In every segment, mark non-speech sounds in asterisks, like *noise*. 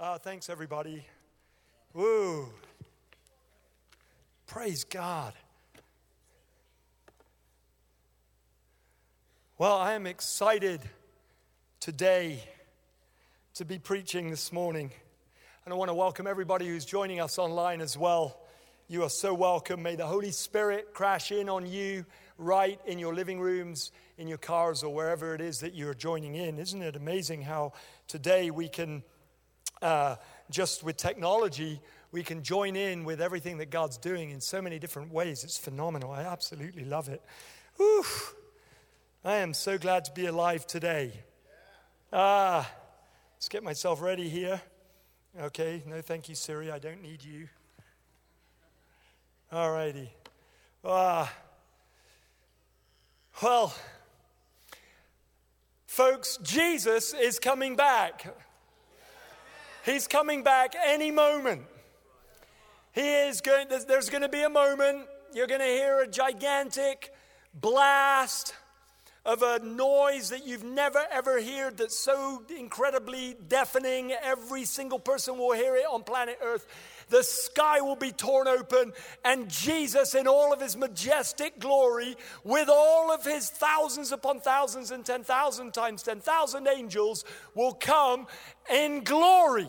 Uh, thanks, everybody. Woo. Praise God. Well, I am excited today to be preaching this morning. And I want to welcome everybody who's joining us online as well. You are so welcome. May the Holy Spirit crash in on you right in your living rooms, in your cars, or wherever it is that you're joining in. Isn't it amazing how today we can, uh, just with technology, we can join in with everything that God's doing in so many different ways? It's phenomenal. I absolutely love it. Whew. I am so glad to be alive today. Ah, let's get myself ready here. Okay, no, thank you, Siri. I don't need you. All righty. Ah. Well, folks, Jesus is coming back. He's coming back any moment. He is going, there's going to be a moment, you're going to hear a gigantic blast of a noise that you've never ever heard that's so incredibly deafening, every single person will hear it on planet Earth the sky will be torn open, and Jesus, in all of his majestic glory, with all of his thousands upon thousands and 10,000 times 10,000 angels, will come in glory.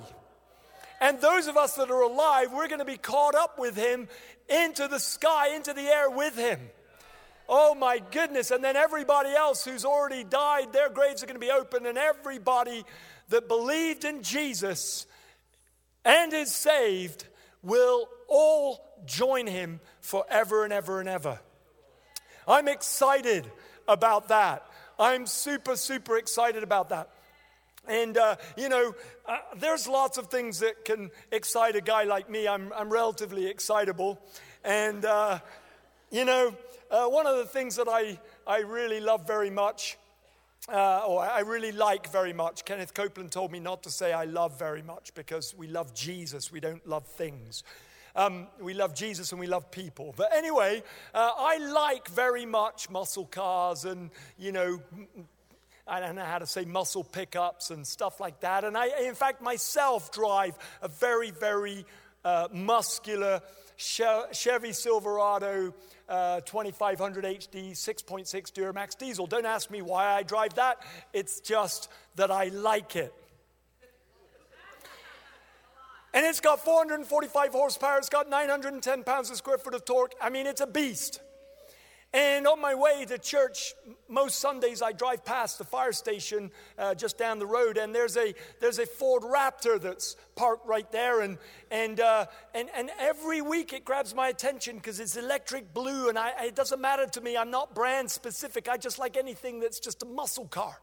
And those of us that are alive, we're going to be caught up with him into the sky, into the air with him. Oh my goodness. And then everybody else who's already died, their graves are going to be open, and everybody that believed in Jesus and is saved will all join him forever and ever and ever. I'm excited about that. I'm super, super excited about that. And, uh, you know, uh, there's lots of things that can excite a guy like me. I'm, I'm relatively excitable. And, uh, you know, uh, one of the things that I, I really love very much uh, or I really like very much. Kenneth Copeland told me not to say I love very much because we love Jesus, we don't love things. Um, we love Jesus and we love people. But anyway, uh, I like very much muscle cars and, you know, I don't know how to say muscle pickups and stuff like that. And I, in fact, myself drive a very, very uh, muscular Chevy Silverado uh, 2500 HD 6.6 Duramax diesel. Don't ask me why I drive that, it's just that I like it. And it's got 445 horsepower, it's got 910 pounds a square foot of torque. I mean, it's a beast. And on my way to church, most Sundays I drive past the fire station uh, just down the road, and there's a, there's a Ford Raptor that's parked right there. And, and, uh, and, and every week it grabs my attention because it's electric blue, and I, it doesn't matter to me. I'm not brand specific. I just like anything that's just a muscle car.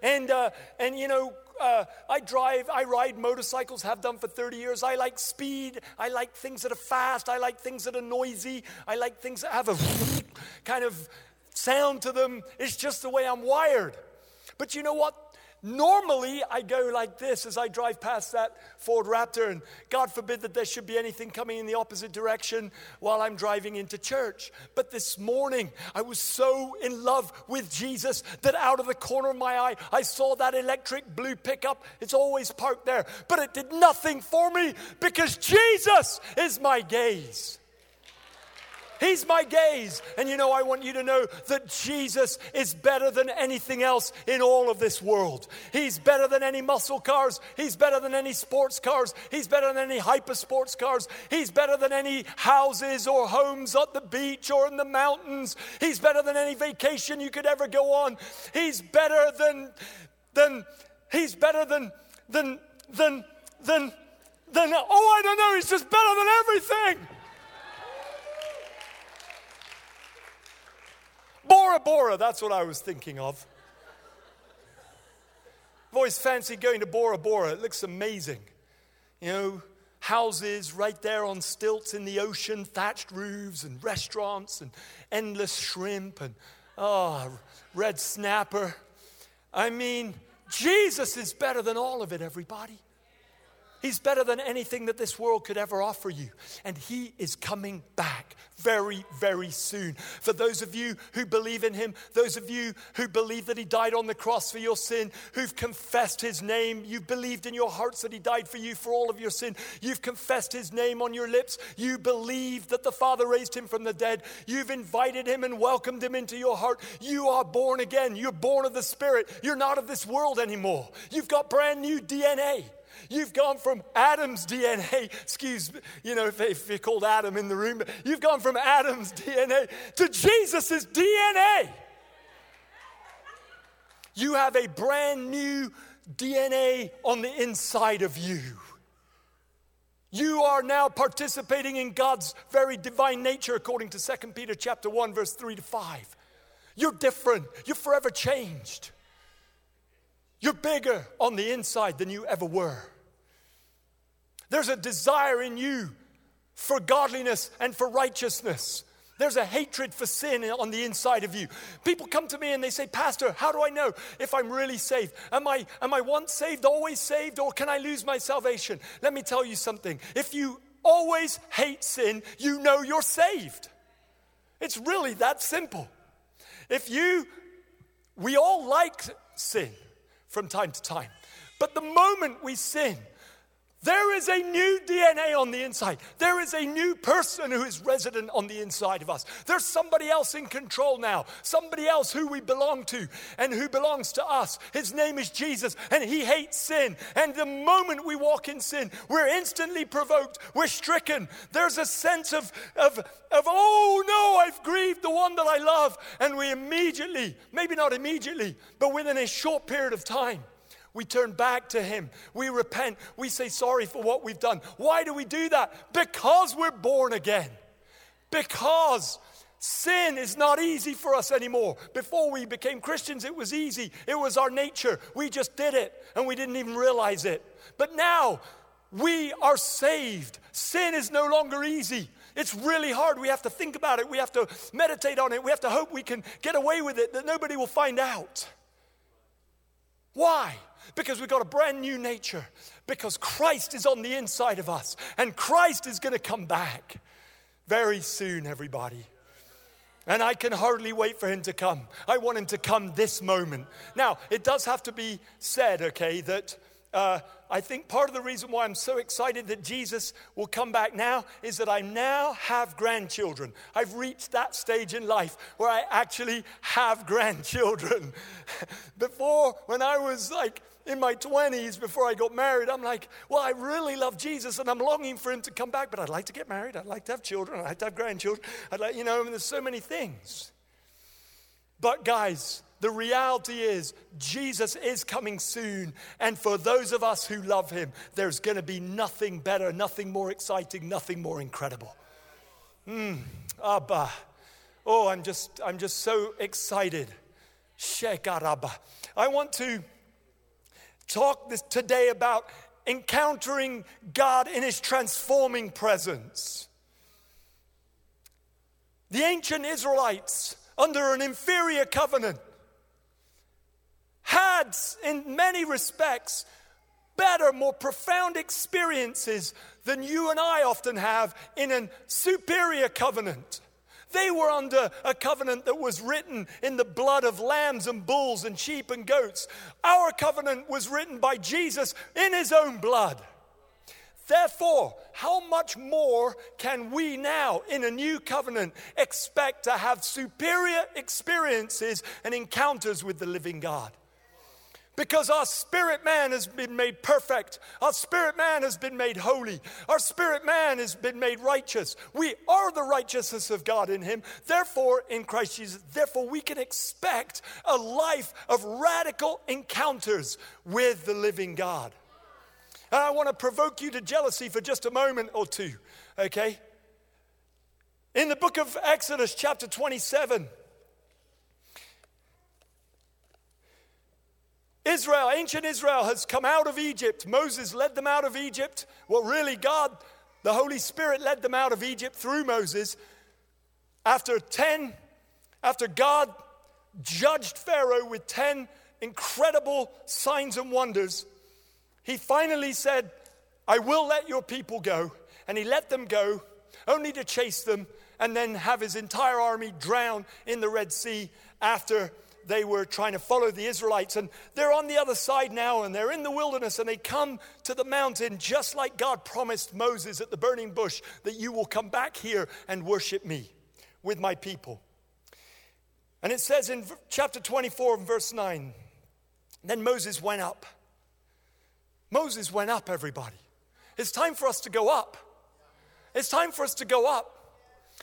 And, uh, and you know, uh, I drive, I ride motorcycles, have done for 30 years. I like speed. I like things that are fast. I like things that are noisy. I like things that have a *laughs* kind of sound to them. It's just the way I'm wired. But you know what? Normally, I go like this as I drive past that Ford Raptor, and God forbid that there should be anything coming in the opposite direction while I'm driving into church. But this morning, I was so in love with Jesus that out of the corner of my eye, I saw that electric blue pickup. It's always parked there, but it did nothing for me because Jesus is my gaze. He's my gaze. And you know, I want you to know that Jesus is better than anything else in all of this world. He's better than any muscle cars. He's better than any sports cars. He's better than any hyper sports cars. He's better than any houses or homes at the beach or in the mountains. He's better than any vacation you could ever go on. He's better than, than, he's better than, than, than, than, than, oh, I don't know, he's just better than everything. Bora Bora, that's what I was thinking of. I've always fancied going to Bora Bora. It looks amazing. You know, houses right there on stilts in the ocean, thatched roofs and restaurants and endless shrimp and, oh, red snapper. I mean, Jesus is better than all of it, everybody. He's better than anything that this world could ever offer you. And He is coming back very, very soon. For those of you who believe in Him, those of you who believe that He died on the cross for your sin, who've confessed His name, you've believed in your hearts that He died for you for all of your sin, you've confessed His name on your lips, you believe that the Father raised Him from the dead, you've invited Him and welcomed Him into your heart. You are born again. You're born of the Spirit. You're not of this world anymore. You've got brand new DNA. You've gone from Adam's DNA, excuse me, you know, if, if you're called Adam in the room, you've gone from Adam's DNA to Jesus' DNA. You have a brand new DNA on the inside of you. You are now participating in God's very divine nature according to 2 Peter chapter 1 verse 3 to 5. You're different. You're forever changed. You're bigger on the inside than you ever were. There's a desire in you for godliness and for righteousness. There's a hatred for sin on the inside of you. People come to me and they say, Pastor, how do I know if I'm really saved? Am I, am I once saved, always saved, or can I lose my salvation? Let me tell you something. If you always hate sin, you know you're saved. It's really that simple. If you, we all like sin from time to time. But the moment we sin, there is a new DNA on the inside. There is a new person who is resident on the inside of us. There's somebody else in control now, somebody else who we belong to and who belongs to us. His name is Jesus, and he hates sin. And the moment we walk in sin, we're instantly provoked, we're stricken. There's a sense of, of, of oh no, I've grieved the one that I love. And we immediately, maybe not immediately, but within a short period of time, we turn back to Him. We repent. We say sorry for what we've done. Why do we do that? Because we're born again. Because sin is not easy for us anymore. Before we became Christians, it was easy. It was our nature. We just did it and we didn't even realize it. But now we are saved. Sin is no longer easy. It's really hard. We have to think about it. We have to meditate on it. We have to hope we can get away with it, that nobody will find out. Why? Because we've got a brand new nature. Because Christ is on the inside of us. And Christ is going to come back very soon, everybody. And I can hardly wait for him to come. I want him to come this moment. Now, it does have to be said, okay, that uh, I think part of the reason why I'm so excited that Jesus will come back now is that I now have grandchildren. I've reached that stage in life where I actually have *laughs* grandchildren. Before, when I was like, in my 20s before I got married, I'm like, well, I really love Jesus and I'm longing for him to come back, but I'd like to get married. I'd like to have children. I'd like to have grandchildren. I'd like, you know, I mean, there's so many things. But guys, the reality is Jesus is coming soon. And for those of us who love him, there's going to be nothing better, nothing more exciting, nothing more incredible. Hmm, Abba. Oh, I'm just, I'm just so excited. Shekarabba. I want to talk this today about encountering God in his transforming presence. The ancient Israelites, under an inferior covenant, had, in many respects, better, more profound experiences than you and I often have in a superior covenant. They were under a covenant that was written in the blood of lambs and bulls and sheep and goats. Our covenant was written by Jesus in his own blood. Therefore, how much more can we now, in a new covenant, expect to have superior experiences and encounters with the living God? Because our spirit man has been made perfect. Our spirit man has been made holy. Our spirit man has been made righteous. We are the righteousness of God in him. Therefore, in Christ Jesus, therefore, we can expect a life of radical encounters with the living God. And I want to provoke you to jealousy for just a moment or two, okay? In the book of Exodus, chapter 27, Israel, ancient Israel, has come out of Egypt. Moses led them out of Egypt. Well, really, God, the Holy Spirit, led them out of Egypt through Moses. After 10, after God judged Pharaoh with 10 incredible signs and wonders, he finally said, I will let your people go. And he let them go, only to chase them and then have his entire army drown in the Red Sea after they were trying to follow the Israelites. And they're on the other side now, and they're in the wilderness, and they come to the mountain just like God promised Moses at the burning bush that you will come back here and worship me with my people. And it says in chapter 24, verse 9, then Moses went up. Moses went up, everybody. It's time for us to go up. It's time for us to go up.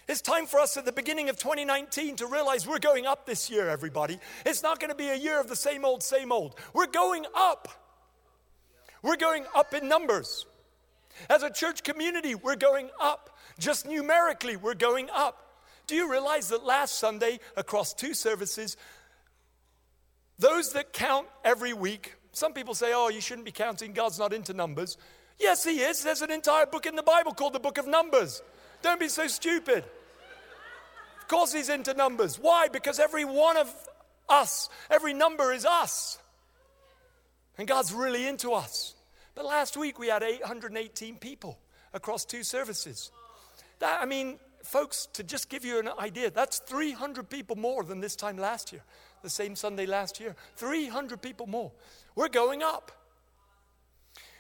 It's time for us at the beginning of 2019 to realize we're going up this year, everybody. It's not going to be a year of the same old, same old. We're going up. We're going up in numbers. As a church community, we're going up. Just numerically, we're going up. Do you realize that last Sunday, across two services, those that count every week, some people say, oh, you shouldn't be counting, God's not into numbers. Yes, He is. There's an entire book in the Bible called the Book of Numbers. Don't be so stupid. Of course, He's into numbers. Why? Because every one of us, every number is us. And God's really into us. But last week we had 818 people across two services. That, I mean, folks, to just give you an idea, that's 300 people more than this time last year, the same Sunday last year. 300 people more. We're going up.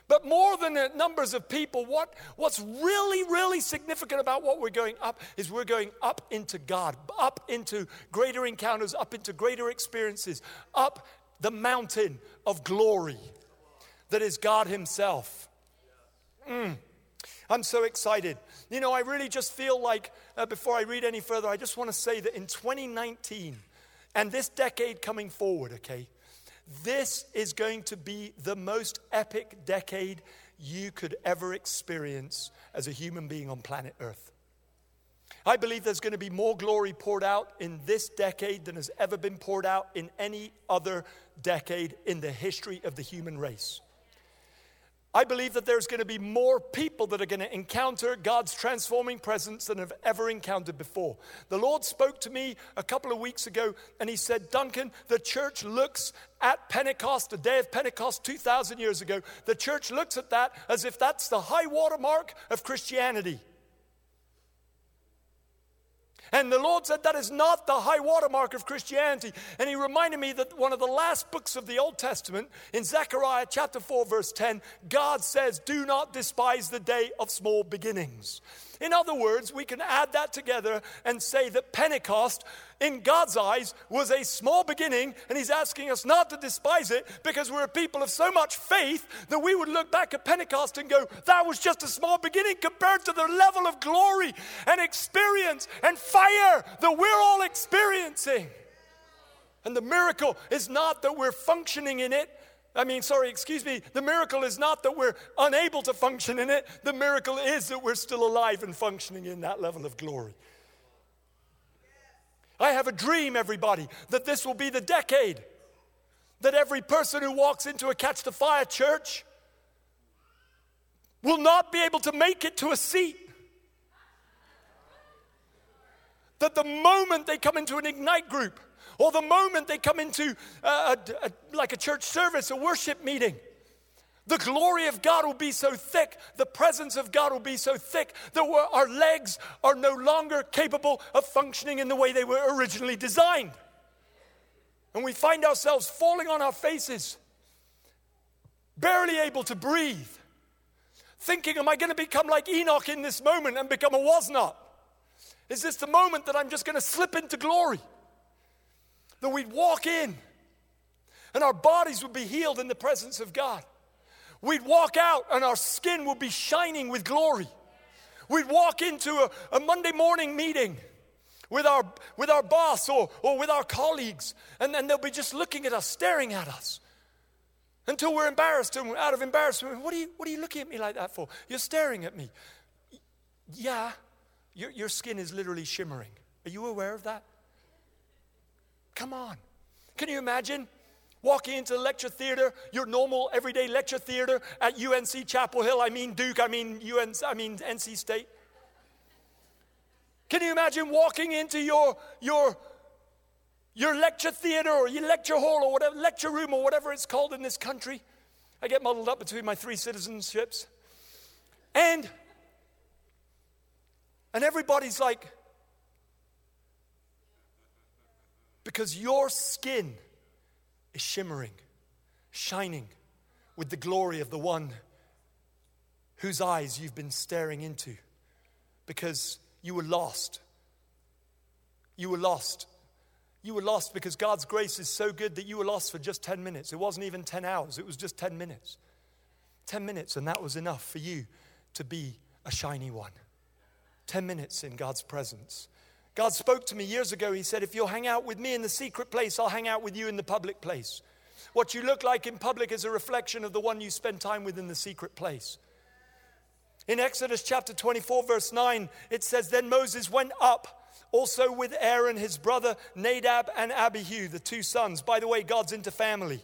But more than the numbers of people, what, what's really, really significant about what we're going up is we're going up into God, up into greater encounters, up into greater experiences, up the mountain of glory that is God Himself. Mm. I'm so excited. You know, I really just feel like, uh, before I read any further, I just want to say that in 2019 and this decade coming forward, okay, this is going to be the most epic decade you could ever experience as a human being on planet Earth. I believe there's going to be more glory poured out in this decade than has ever been poured out in any other decade in the history of the human race. I believe that there's going to be more people that are going to encounter God's transforming presence than have ever encountered before. The Lord spoke to me a couple of weeks ago and He said, Duncan, the church looks at Pentecost, the day of Pentecost 2,000 years ago, the church looks at that as if that's the high water mark of Christianity. And the Lord said that is not the high watermark of Christianity. And He reminded me that one of the last books of the Old Testament, in Zechariah chapter 4, verse 10, God says, Do not despise the day of small beginnings. In other words, we can add that together and say that Pentecost, in God's eyes, was a small beginning, and He's asking us not to despise it because we're a people of so much faith that we would look back at Pentecost and go, that was just a small beginning compared to the level of glory and experience and fire that we're all experiencing. And the miracle is not that we're functioning in it, I mean, sorry, excuse me. The miracle is not that we're unable to function in it, the miracle is that we're still alive and functioning in that level of glory. I have a dream, everybody, that this will be the decade that every person who walks into a Catch the Fire church will not be able to make it to a seat. That the moment they come into an Ignite group, or the moment they come into a, a, a, like a church service, a worship meeting, the glory of God will be so thick, the presence of God will be so thick that our legs are no longer capable of functioning in the way they were originally designed. And we find ourselves falling on our faces, barely able to breathe, thinking, Am I going to become like Enoch in this moment and become a was not? Is this the moment that I'm just going to slip into glory? That we'd walk in and our bodies would be healed in the presence of God. We'd walk out and our skin would be shining with glory. We'd walk into a, a Monday morning meeting with our, with our boss or, or with our colleagues, and then they'll be just looking at us, staring at us until we're embarrassed and we're out of embarrassment. What are you, what are you looking at me like that for? You're staring at me. Yeah, your, your skin is literally shimmering. Are you aware of that? Come on. Can you imagine walking into the lecture theater, your normal everyday lecture theater at UNC Chapel Hill? I mean Duke, I mean UNC, I mean NC State. Can you imagine walking into your your your lecture theater or your lecture hall or whatever lecture room or whatever it's called in this country? I get muddled up between my three citizenships. And and everybody's like because your skin is shimmering, shining with the glory of the one whose eyes you've been staring into because you were lost. You were lost. You were lost because God's grace is so good that you were lost for just 10 minutes. It wasn't even 10 hours, it was just 10 minutes. 10 minutes, and that was enough for you to be a shiny one. 10 minutes in God's presence. God spoke to me years ago. He said, If you'll hang out with me in the secret place, I'll hang out with you in the public place. What you look like in public is a reflection of the one you spend time with in the secret place. In Exodus chapter 24, verse 9, it says, Then Moses went up also with Aaron, his brother Nadab, and Abihu, the two sons. By the way, God's into family.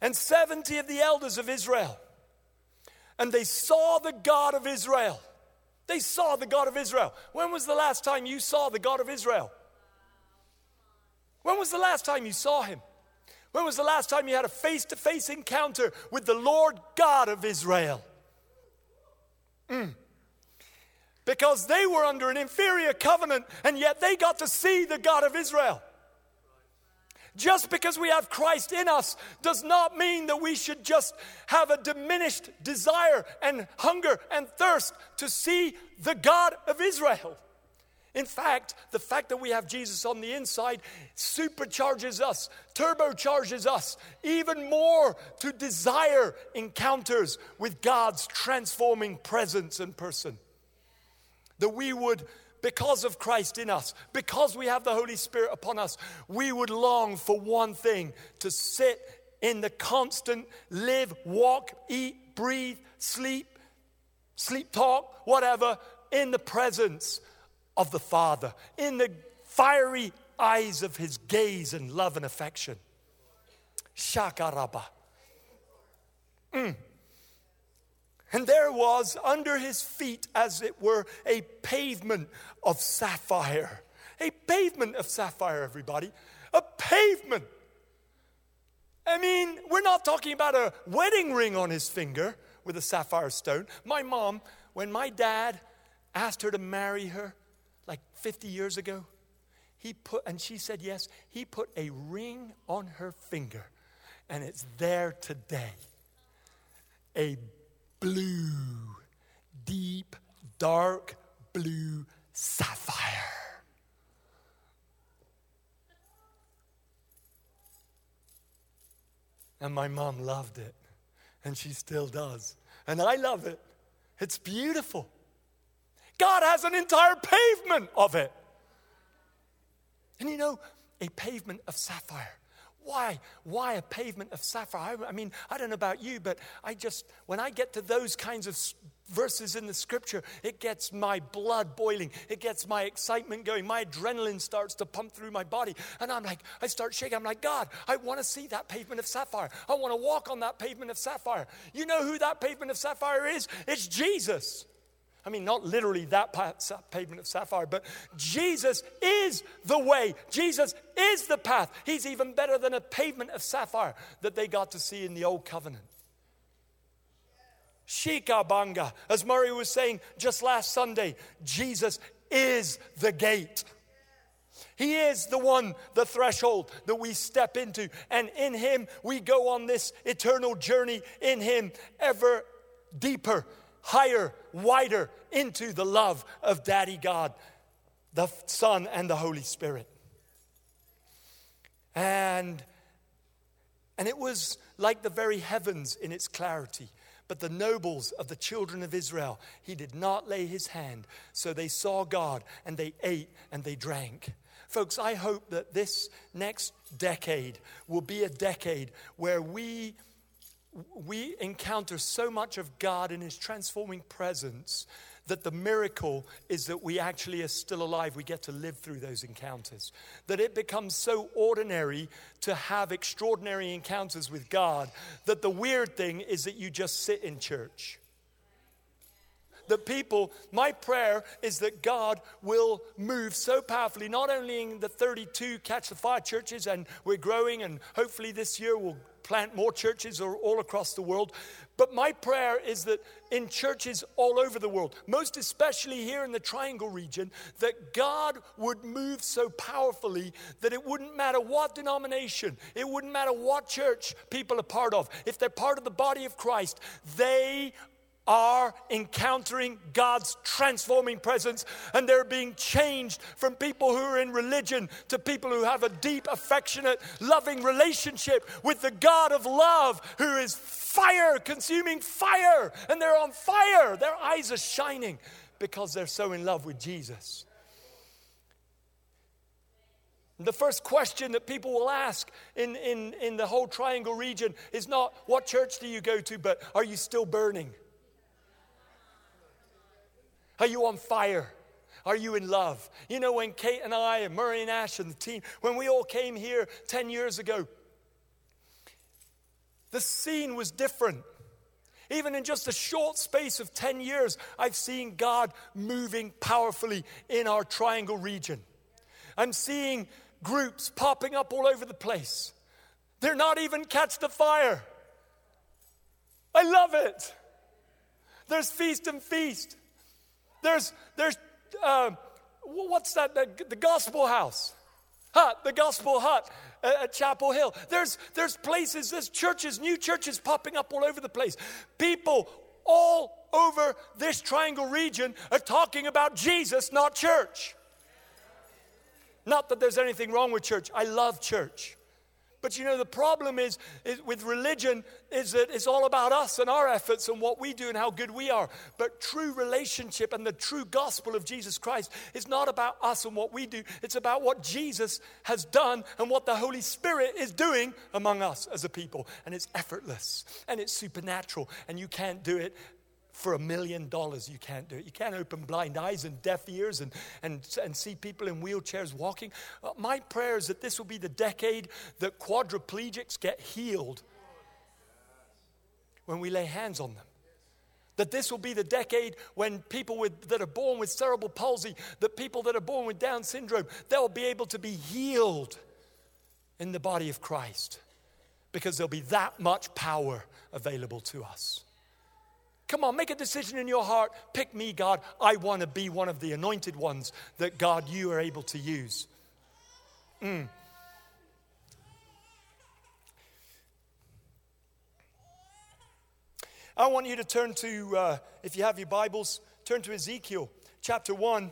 And 70 of the elders of Israel. And they saw the God of Israel. They saw the God of Israel. When was the last time you saw the God of Israel? When was the last time you saw him? When was the last time you had a face to face encounter with the Lord God of Israel? Mm. Because they were under an inferior covenant and yet they got to see the God of Israel. Just because we have Christ in us does not mean that we should just have a diminished desire and hunger and thirst to see the God of Israel. In fact, the fact that we have Jesus on the inside supercharges us, turbocharges us even more to desire encounters with God's transforming presence and person. That we would, because of Christ in us, because we have the Holy Spirit upon us, we would long for one thing to sit in the constant live, walk, eat, breathe, sleep, sleep talk, whatever, in the presence of the Father, in the fiery eyes of his gaze and love and affection. Shakaraba. Mm. And there was under his feet, as it were, a pavement of sapphire. A pavement of sapphire, everybody. A pavement. I mean, we're not talking about a wedding ring on his finger with a sapphire stone. My mom, when my dad asked her to marry her, like 50 years ago? He put, and she said yes, he put a ring on her finger, and it's there today. A blue, deep, dark blue sapphire. And my mom loved it, and she still does. And I love it. It's beautiful. God has an entire pavement of it. And you know, a pavement of sapphire. Why? Why a pavement of sapphire? I, I, mean, I don't know about you, but I just, when I get to those kinds of verses in the scripture, it gets my blood boiling. It gets my excitement going. My adrenaline starts to pump through my body. And I'm like, I start shaking. I'm like, God, I want to see that pavement of sapphire. I want to walk on that pavement of sapphire. You know who that pavement of sapphire is? It's Jesus. I mean, not literally that pavement of sapphire, but Jesus is the way. Jesus is the path. He's even better than a pavement of sapphire that they got to see in the old covenant. Shikabanga, as Murray was saying just last Sunday, Jesus is the gate. He is the one, the threshold that we step into. And in Him, we go on this eternal journey in Him, ever deeper higher, wider into the love of Daddy God, the Son, and the Holy Spirit. And, and it was like the very heavens in its clarity. But the nobles of the children of Israel, he did not lay his hand. So they saw God and they ate and they drank. Folks, I hope that this next decade will be a decade where we we encounter so much of God in His transforming presence that the miracle is that we actually are still alive. We get to live through those encounters. That it becomes so ordinary to have extraordinary encounters with God that the weird thing is that you just sit in church. That people, my prayer is that God will move so powerfully, not only in the 32 Catch the Fire churches, and we're growing, and hopefully this year we'll plant more churches all across the world. But my prayer is that in churches all over the world, most especially here in the Triangle region, that God would move so powerfully that it wouldn't matter what denomination, it wouldn't matter what church people are part of. If they're part of the body of Christ, they are encountering God's transforming presence and they're being changed from people who are in religion to people who have a deep, affectionate, loving relationship with the God of love who is fire, consuming fire. And they're on fire. Their eyes are shining because they're so in love with Jesus. The first question that people will ask in, in, in the whole triangle region is not, What church do you go to? but Are you still burning? Are you on fire? Are you in love? You know, when Kate and I and Murray and Ash and the team, when we all came here 10 years ago, the scene was different. Even in just a short space of 10 years, I've seen God moving powerfully in our triangle region. I'm seeing groups popping up all over the place. They're not even catch the fire. I love it. There's feast and feast. There's, there's uh, what's that? The, the, gospel house. Hut, the gospel hut at Chapel Hill. There's, there's places, there's churches, new churches popping up all over the place. People all over this triangle region are talking about Jesus, not church. Not that there's anything wrong with church. I love church. But you know, the problem is, is, with religion is that it's all about us and our efforts and what we do and how good we are. But true relationship and the true gospel of Jesus Christ is not about us and what we do. It's about what Jesus has done and what the Holy Spirit is doing among us as a people. And it's effortless and it's supernatural. And you can't do it for a million dollars, you can't do it. You can't open blind eyes and deaf ears and, and, and see people in wheelchairs walking. Uh, my prayer is that this will be the decade that quadriplegics get healed when we lay hands on them. That this will be the decade when people with, that are born with cerebral palsy, that people that are born with Down syndrome, they'll be able to be healed in the body of Christ because there'll be that much power available to us. Come on, make a decision in your heart. Pick me, God. I want to be one of the anointed ones that, God, you are able to use. Mm. I want you to turn to, uh, if you have your Bibles, turn to Ezekiel chapter 1.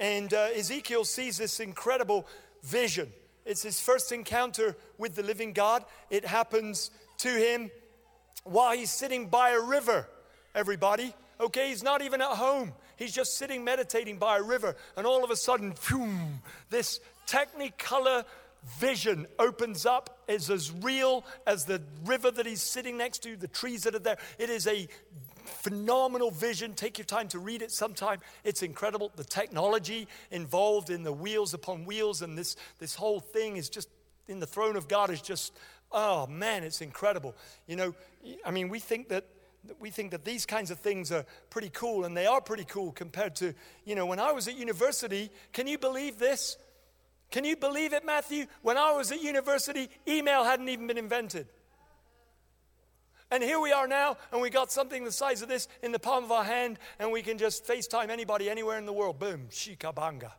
And uh, Ezekiel sees this incredible vision. It's his first encounter with the living God. It happens to him while he's sitting by a river everybody. Okay, he's not even at home. He's just sitting meditating by a river. And all of a sudden, phew, this technicolor vision opens up. Is as real as the river that he's sitting next to, the trees that are there. It is a phenomenal vision. Take your time to read it sometime. It's incredible. The technology involved in the wheels upon wheels and this, this whole thing is just in the throne of God is just, oh man, it's incredible. You know, I mean, we think that we think that these kinds of things are pretty cool, and they are pretty cool compared to, you know, when I was at university, can you believe this? Can you believe it, Matthew? When I was at university, email hadn't even been invented. And here we are now, and we got something the size of this in the palm of our hand, and we can just FaceTime anybody anywhere in the world. Boom, shikabanga.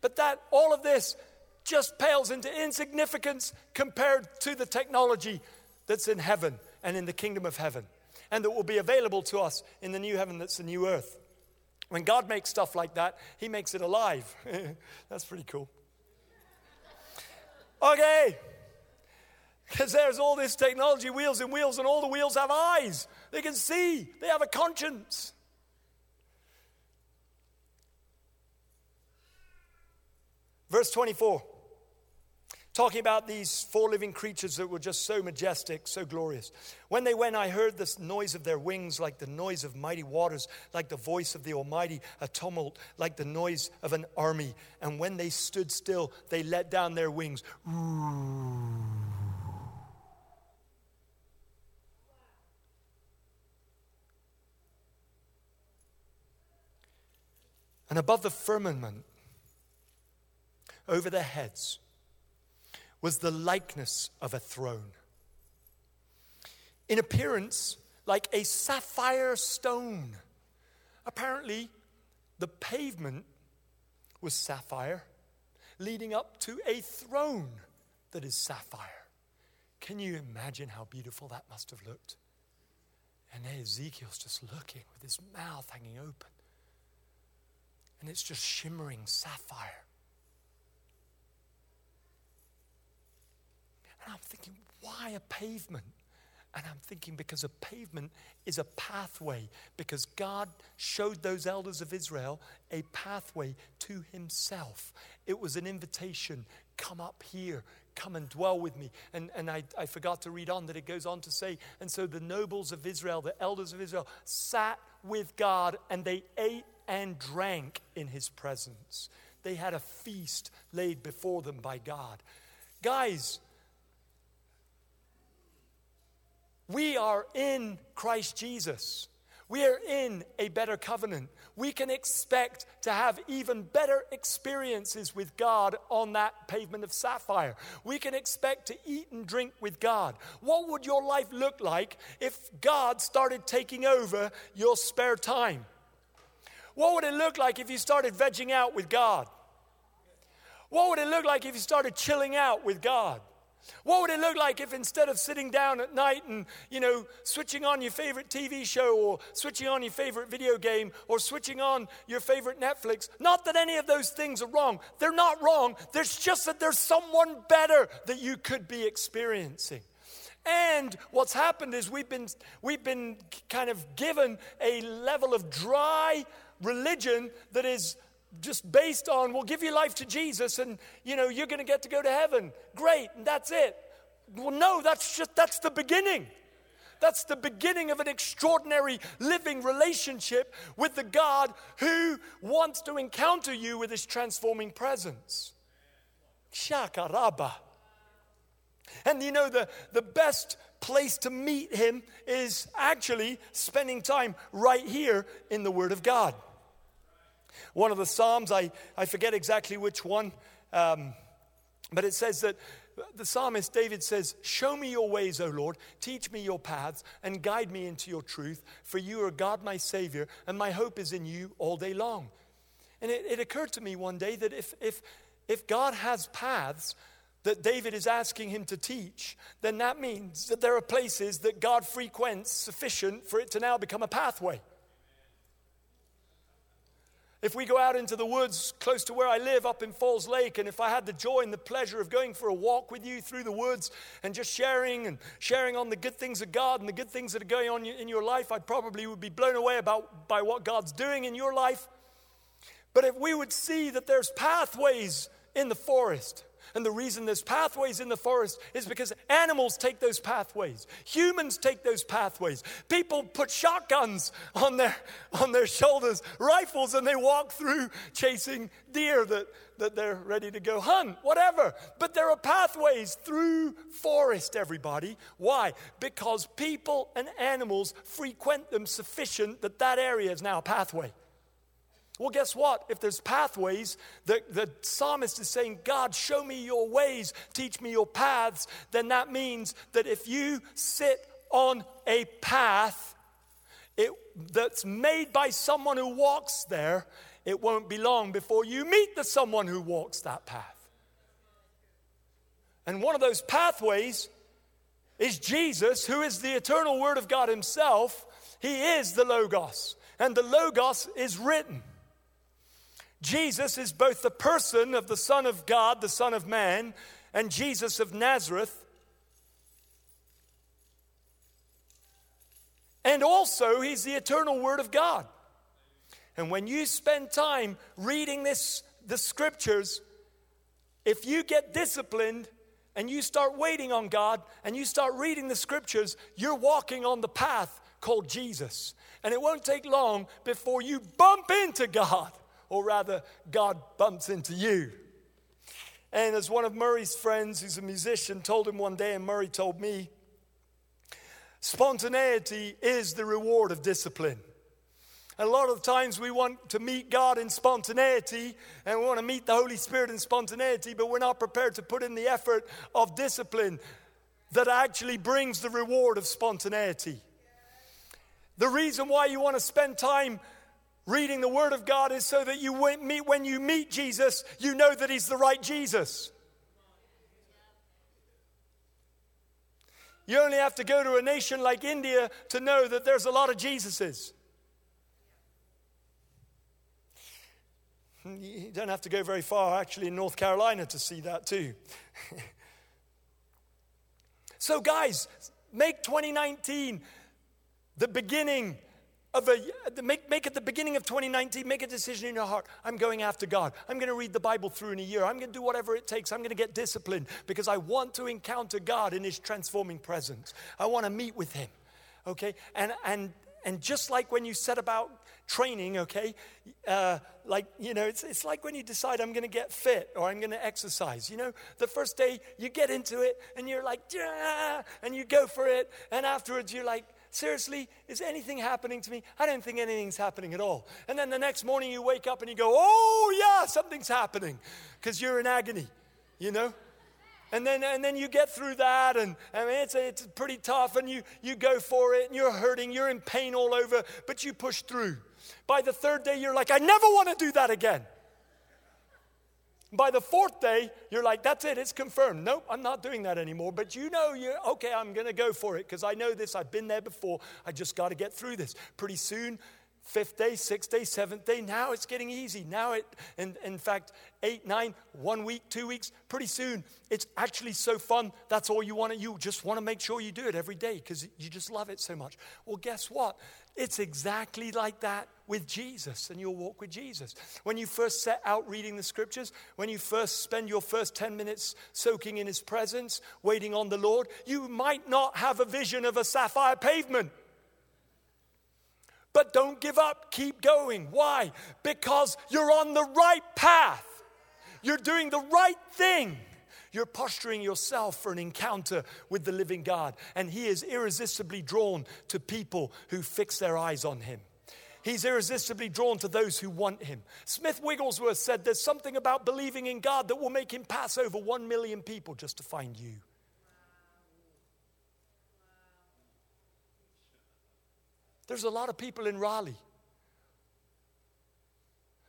But that, all of this just pales into insignificance compared to the technology that's in heaven and in the kingdom of heaven and that will be available to us in the new heaven that's the new earth. When God makes stuff like that, He makes it alive. *laughs* that's pretty cool. Okay. Because there's all this technology, wheels and wheels, and all the wheels have eyes. They can see, they have a conscience. Verse 24 talking about these four living creatures that were just so majestic, so glorious. When they went, I heard the noise of their wings like the noise of mighty waters, like the voice of the Almighty, a tumult, like the noise of an army. And when they stood still, they let down their wings. And above the firmament, over their heads, was the likeness of a throne. In appearance, like a sapphire stone. Apparently, the pavement was sapphire, leading up to a throne that is sapphire. Can you imagine how beautiful that must have looked? And Ezekiel's just looking with his mouth hanging open. And it's just shimmering sapphire. And I'm thinking, why a pavement? And I'm thinking, because a pavement is a pathway, because God showed those elders of Israel a pathway to Himself. It was an invitation come up here, come and dwell with me. And, and I, I forgot to read on that it goes on to say, and so the nobles of Israel, the elders of Israel, sat with God and they ate and drank in His presence. They had a feast laid before them by God. Guys, We are in Christ Jesus. We are in a better covenant. We can expect to have even better experiences with God on that pavement of sapphire. We can expect to eat and drink with God. What would your life look like if God started taking over your spare time? What would it look like if you started vegging out with God? What would it look like if you started chilling out with God? What would it look like if instead of sitting down at night and, you know, switching on your favorite TV show or switching on your favorite video game or switching on your favorite Netflix, not that any of those things are wrong. They're not wrong. There's just that there's someone better that you could be experiencing. And what's happened is we've been, we've been kind of given a level of dry religion that is just based on, we'll give your life to Jesus and, you know, you're going to get to go to heaven. Great, and that's it. Well, no, that's just, that's the beginning. That's the beginning of an extraordinary living relationship with the God who wants to encounter you with his transforming presence. Shakaraba. And you know, the, the best place to meet him is actually spending time right here in the Word of God. One of the Psalms, I, I forget exactly which one, um, but it says that the psalmist David says, Show me your ways, O Lord, teach me your paths, and guide me into your truth, for you are God, my Savior, and my hope is in you all day long. And it, it occurred to me one day that if, if, if God has paths, that David is asking him to teach, then that means that there are places that God frequents sufficient for it to now become a pathway. If we go out into the woods close to where I live up in Falls Lake, and if I had the joy and the pleasure of going for a walk with you through the woods and just sharing and sharing on the good things of God and the good things that are going on in your life, I probably would be blown away about by what God's doing in your life. But if we would see that there's pathways in the forest, and the reason there's pathways in the forest is because animals take those pathways. Humans take those pathways. People put shotguns on their, on their shoulders, rifles, and they walk through chasing deer that, that they're ready to go hunt, whatever. But there are pathways through forest, everybody. Why? Because people and animals frequent them sufficient that that area is now a pathway. Well, guess what? If there's pathways, the, the psalmist is saying, God, show me your ways, teach me your paths, then that means that if you sit on a path it, that's made by someone who walks there, it won't be long before you meet the someone who walks that path. And one of those pathways is Jesus, who is the eternal Word of God Himself. He is the Logos, and the Logos is written. Jesus is both the person of the Son of God, the Son of Man, and Jesus of Nazareth. And also, he's the eternal Word of God. And when you spend time reading this, the scriptures, if you get disciplined and you start waiting on God and you start reading the scriptures, you're walking on the path called Jesus. And it won't take long before you bump into God or rather, God bumps into you. And as one of Murray's friends, who's a musician, told him one day, and Murray told me, spontaneity is the reward of discipline. A lot of times we want to meet God in spontaneity and we want to meet the Holy Spirit in spontaneity, but we're not prepared to put in the effort of discipline that actually brings the reward of spontaneity. The reason why you want to spend time reading the Word of God is so that you meet, when you meet Jesus, you know that He's the right Jesus. You only have to go to a nation like India to know that there's a lot of Jesuses. Hmm, you don't have to go very far, actually, in North Carolina to see that too. *laughs* so, guys, make 2019 the beginning of a make, make it the beginning of 2019 make a decision in your heart. I'm going after god. I'm going to read the bible through in a year. I'm going to do whatever it takes. I'm going to get disciplined because i want to encounter god in his transforming presence. I want to meet with him okay? And and and just like when you set about training okay uh, like you know it's, it's like when you decide i'm going to get fit or i'm going to exercise you know? The first day you get into it and you're like yeah, and you go for it and afterwards you're like Seriously, is anything happening to me? I don't think anything's happening at all. And then the next morning you wake up and you go, oh, yeah, something's happening because you're in agony, you know? And then, and then you get through that, and I mean, it's, it's pretty tough, and you, you go for it, and you're hurting, you're in pain all over, but you push through. By the third day, you're like, I never want to do that again. By the fourth day, you're like, that's it, it's confirmed. Nope, I'm not doing that anymore. But you know, you're okay, I'm going to go for it because I know this, I've been there before. I just got to get through this. Pretty soon, fifth day, sixth day, seventh day, now it's getting easy. Now it, in, in fact, eight, nine, one week, two weeks, pretty soon, it's actually so fun. That's all you want to, you just want to make sure you do it every day because you just love it so much. Well, guess what? It's exactly like that with Jesus and your walk with Jesus. When you first set out reading the scriptures, when you first spend your first 10 minutes soaking in his presence, waiting on the Lord, you might not have a vision of a sapphire pavement. But don't give up, keep going. Why? Because you're on the right path, you're doing the right thing. You're posturing yourself for an encounter with the living God, and He is irresistibly drawn to people who fix their eyes on Him. He's irresistibly drawn to those who want him. Smith Wigglesworth said there's something about believing in God that will make him pass over one million people just to find you. There's a lot of people in Raleigh.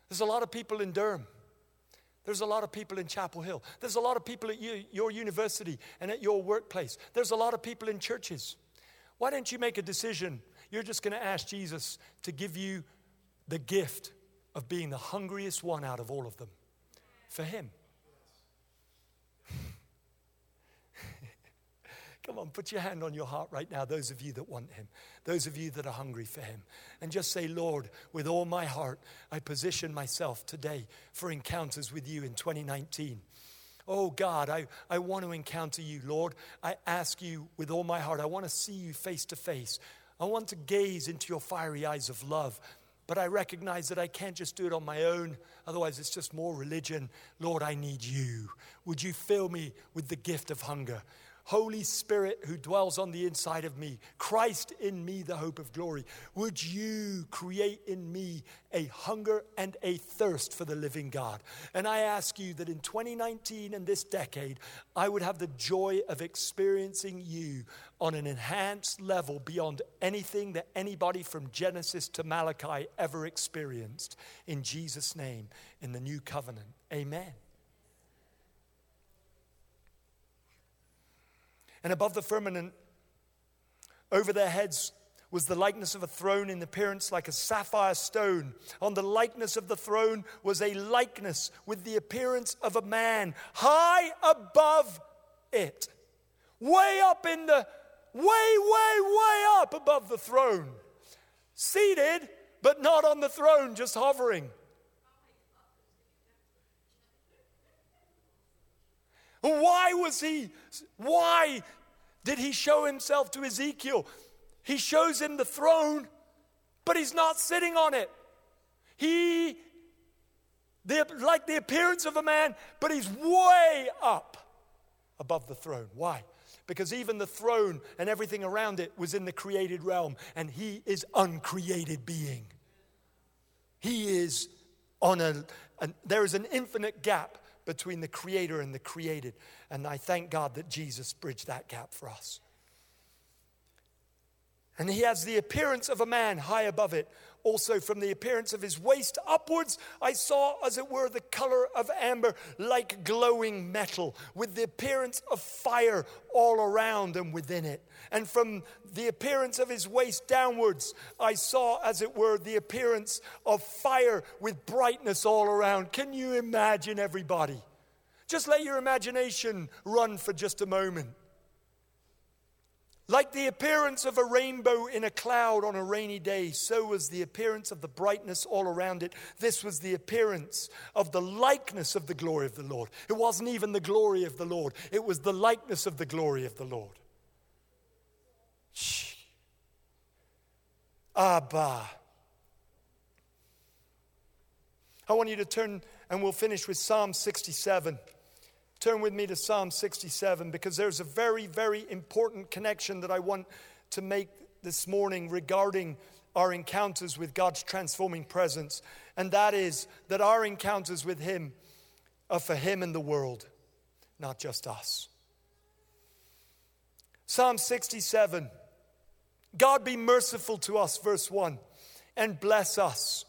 There's a lot of people in Durham. There's a lot of people in Chapel Hill. There's a lot of people at you, your university and at your workplace. There's a lot of people in churches. Why don't you make a decision? You're just going to ask Jesus to give you the gift of being the hungriest one out of all of them for Him. Come on, put your hand on your heart right now, those of you that want Him, those of you that are hungry for Him. And just say, Lord, with all my heart, I position myself today for encounters with you in 2019. Oh God, I, I want to encounter you, Lord. I ask you with all my heart, I want to see you face to face. I want to gaze into your fiery eyes of love. But I recognize that I can't just do it on my own. Otherwise, it's just more religion. Lord, I need you. Would you fill me with the gift of hunger? Holy Spirit who dwells on the inside of me, Christ in me, the hope of glory, would you create in me a hunger and a thirst for the living God? And I ask you that in 2019 and this decade, I would have the joy of experiencing you on an enhanced level beyond anything that anybody from Genesis to Malachi ever experienced. In Jesus' name, in the new covenant. Amen. And above the firmament, over their heads, was the likeness of a throne in appearance like a sapphire stone. On the likeness of the throne was a likeness with the appearance of a man, high above it, way up in the, way, way, way up above the throne. Seated, but not on the throne, just hovering. Why was he, why did he show himself to Ezekiel? He shows him the throne, but he's not sitting on it. He, the, like the appearance of a man, but he's way up above the throne. Why? Because even the throne and everything around it was in the created realm, and he is uncreated being. He is on a, an, there is an infinite gap between the creator and the created. And I thank God that Jesus bridged that gap for us. And he has the appearance of a man high above it. Also, from the appearance of his waist upwards, I saw, as it were, the color of amber, like glowing metal, with the appearance of fire all around and within it. And from the appearance of his waist downwards, I saw, as it were, the appearance of fire with brightness all around. Can you imagine everybody? Just let your imagination run for just a moment. Like the appearance of a rainbow in a cloud on a rainy day, so was the appearance of the brightness all around it. This was the appearance of the likeness of the glory of the Lord. It wasn't even the glory of the Lord, it was the likeness of the glory of the Lord. Shh. Abba. I want you to turn, and we'll finish with Psalm 67. Turn with me to Psalm 67 because there's a very, very important connection that I want to make this morning regarding our encounters with God's transforming presence. And that is that our encounters with Him are for Him and the world, not just us. Psalm 67 God be merciful to us, verse 1, and bless us,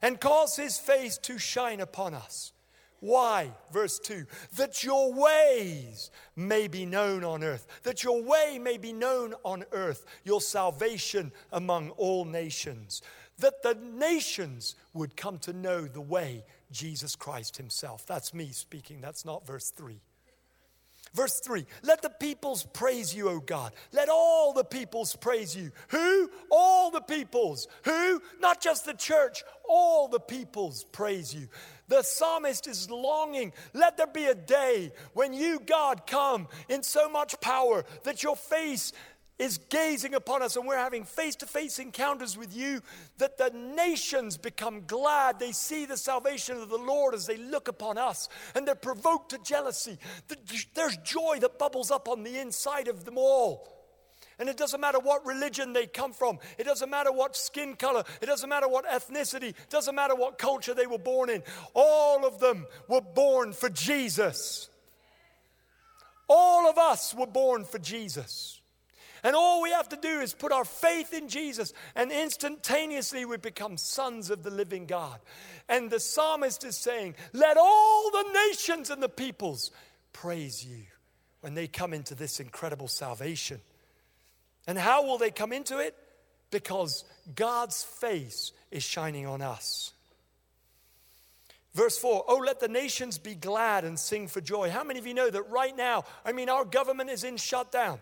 and cause His face to shine upon us why? Verse 2 that your ways may be known on earth, that your way may be known on earth, your salvation among all nations, that the nations would come to know the way Jesus Christ Himself. That's me speaking, that's not verse 3. Verse 3 Let the peoples praise you, O God. Let all the peoples praise you. Who? All the peoples. Who? Not just the church, all the peoples praise you. The psalmist is longing. Let there be a day when you, God, come in so much power that your face is gazing upon us and we're having face to face encounters with you, that the nations become glad. They see the salvation of the Lord as they look upon us and they're provoked to jealousy. There's joy that bubbles up on the inside of them all. And it doesn't matter what religion they come from, it doesn't matter what skin color, it doesn't matter what ethnicity, it doesn't matter what culture they were born in. All of them were born for Jesus. All of us were born for Jesus. And all we have to do is put our faith in Jesus, and instantaneously we become sons of the living God. And the psalmist is saying, Let all the nations and the peoples praise you when they come into this incredible salvation. And how will they come into it? Because God's face is shining on us. Verse 4 Oh, let the nations be glad and sing for joy. How many of you know that right now, I mean, our government is in shutdown?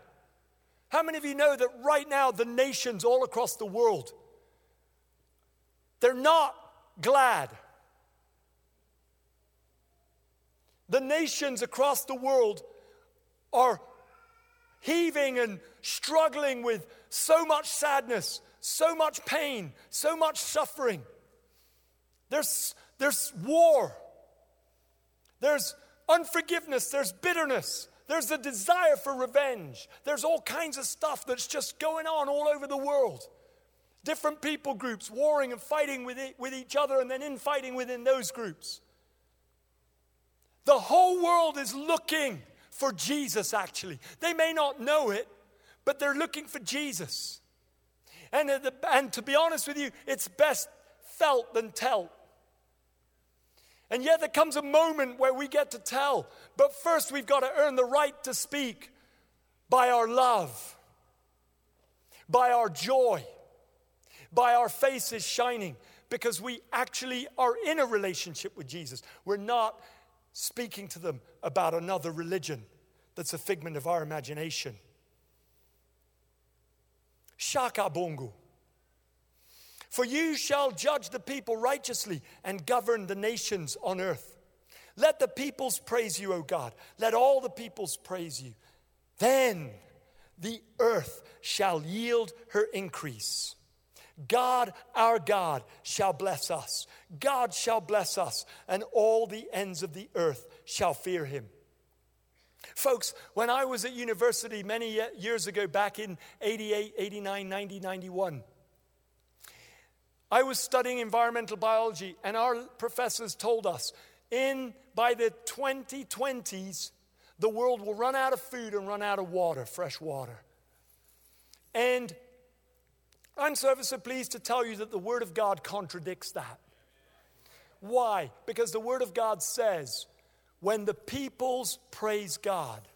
How many of you know that right now the nations all across the world they're not glad. The nations across the world are heaving and struggling with so much sadness, so much pain, so much suffering. There's, there's war, there's unforgiveness, there's bitterness, there's a desire for revenge. There's all kinds of stuff that's just going on all over the world. Different people groups warring and fighting with, it, with each other and then infighting within those groups. The whole world is looking for Jesus, actually. They may not know it, but they're looking for Jesus. And, uh, the, and to be honest with you, it's best felt than tell. And yet there comes a moment where we get to tell, but first we've got to earn the right to speak by our love, by our joy, by our faces shining, because we actually are in a relationship with Jesus. We're not speaking to them about another religion that's a figment of our imagination. Shaka bongo. For you shall judge the people righteously and govern the nations on earth. Let the peoples praise you, O God. Let all the peoples praise you. Then the earth shall yield her increase. God, our God, shall bless us. God shall bless us, and all the ends of the earth shall fear him. Folks, when I was at university many years ago, back in 88, 89, 90, 91, I was studying environmental biology, and our professors told us in by the 2020s, the world will run out of food and run out of water, fresh water. And I'm so, so pleased to tell you that the Word of God contradicts that. Why? Because the Word of God says, when the peoples praise God,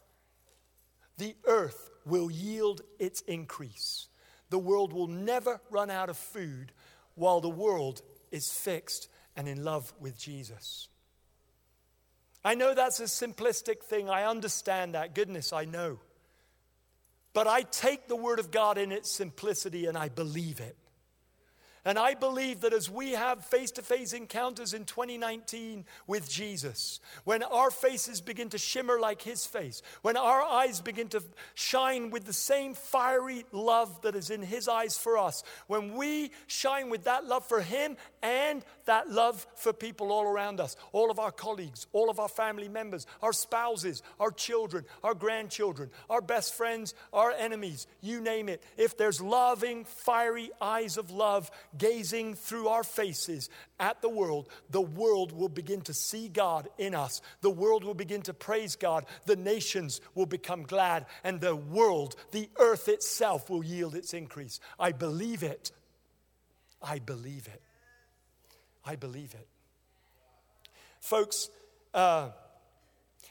the earth will yield its increase. The world will never run out of food while the world is fixed and in love with Jesus. I know that's a simplistic thing. I understand that. Goodness, I know. But I take the Word of God in its simplicity and I believe it. And I believe that as we have face to face encounters in 2019 with Jesus, when our faces begin to shimmer like His face, when our eyes begin to shine with the same fiery love that is in His eyes for us, when we shine with that love for Him and that love for people all around us, all of our colleagues, all of our family members, our spouses, our children, our grandchildren, our best friends, our enemies, you name it, if there's loving, fiery eyes of love, gazing through our faces at the world, the world will begin to see God in us. The world will begin to praise God. The nations will become glad, and the world, the earth itself, will yield its increase. I believe it. I believe it. I believe it. Folks, uh,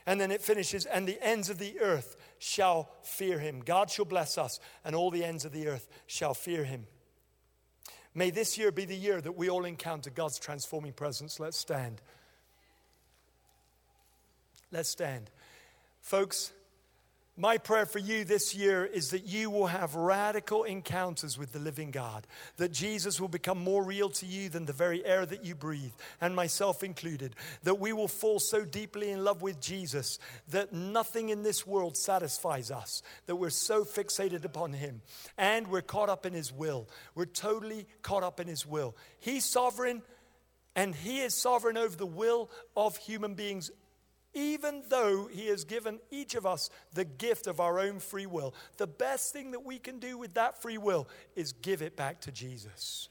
and then it finishes, and the ends of the earth shall fear him. God shall bless us, and all the ends of the earth shall fear him. May this year be the year that we all encounter God's transforming presence. Let's stand. Let's stand. Folks, my prayer for you this year is that you will have radical encounters with the living God, that Jesus will become more real to you than the very air that you breathe, and myself included, that we will fall so deeply in love with Jesus that nothing in this world satisfies us, that we're so fixated upon Him, and we're caught up in His will. We're totally caught up in His will. He's sovereign, and He is sovereign over the will of human beings even though He has given each of us the gift of our own free will, the best thing that we can do with that free will is give it back to Jesus.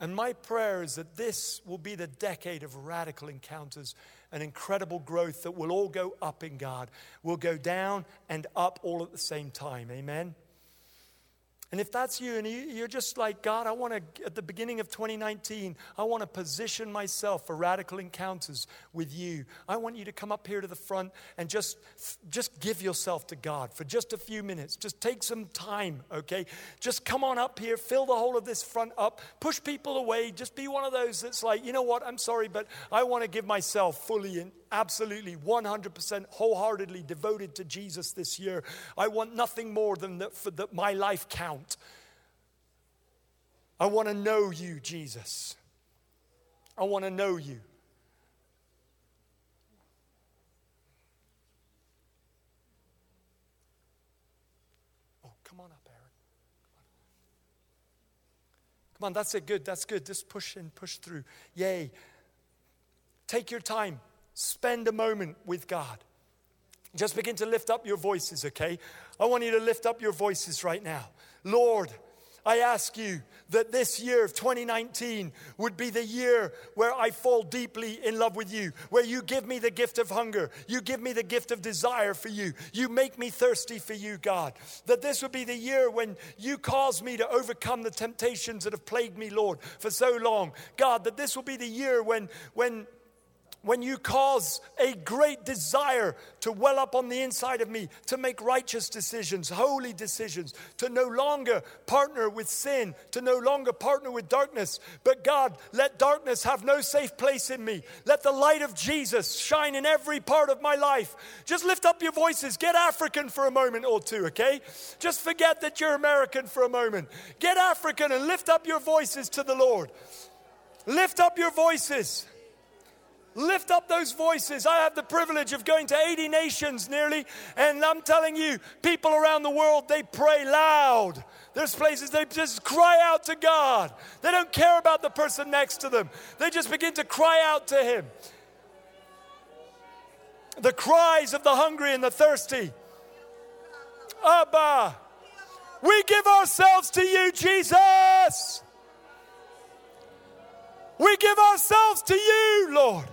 And my prayer is that this will be the decade of radical encounters and incredible growth that will all go up in God. We'll go down and up all at the same time. Amen. And if that's you and you're just like, God, I want to, at the beginning of 2019, I want to position myself for radical encounters with you. I want you to come up here to the front and just, just give yourself to God for just a few minutes. Just take some time, okay? Just come on up here, fill the whole of this front up, push people away. Just be one of those that's like, you know what, I'm sorry, but I want to give myself fully and absolutely 100% wholeheartedly devoted to Jesus this year. I want nothing more than that for my life count. I want to know you, Jesus. I want to know you. Oh, come on up, Aaron. Come on, that's it. Good. That's good. Just push in, push through. Yay. Take your time. Spend a moment with God. Just begin to lift up your voices, okay? I want you to lift up your voices right now. Lord, I ask you that this year of 2019 would be the year where I fall deeply in love with you, where you give me the gift of hunger, you give me the gift of desire for you, you make me thirsty for you, God. That this would be the year when you cause me to overcome the temptations that have plagued me, Lord, for so long. God, that this will be the year when, when when you cause a great desire to well up on the inside of me to make righteous decisions, holy decisions, to no longer partner with sin, to no longer partner with darkness. But God, let darkness have no safe place in me. Let the light of Jesus shine in every part of my life. Just lift up your voices. Get African for a moment or two, okay? Just forget that you're American for a moment. Get African and lift up your voices to the Lord. Lift up your voices. Lift up those voices. I have the privilege of going to 80 nations nearly, and I'm telling you, people around the world, they pray loud. There's places they just cry out to God. They don't care about the person next to them, they just begin to cry out to Him. The cries of the hungry and the thirsty. Abba, We give ourselves to you, Jesus. We give ourselves to you, Lord.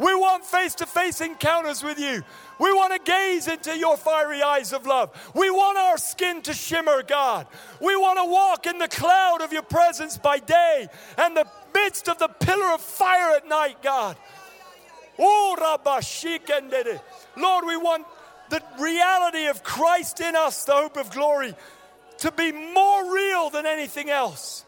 We want face to face encounters with you. We want to gaze into your fiery eyes of love. We want our skin to shimmer, God. We want to walk in the cloud of your presence by day and the midst of the pillar of fire at night, God. Oh, Lord, we want the reality of Christ in us, the hope of glory, to be more real than anything else.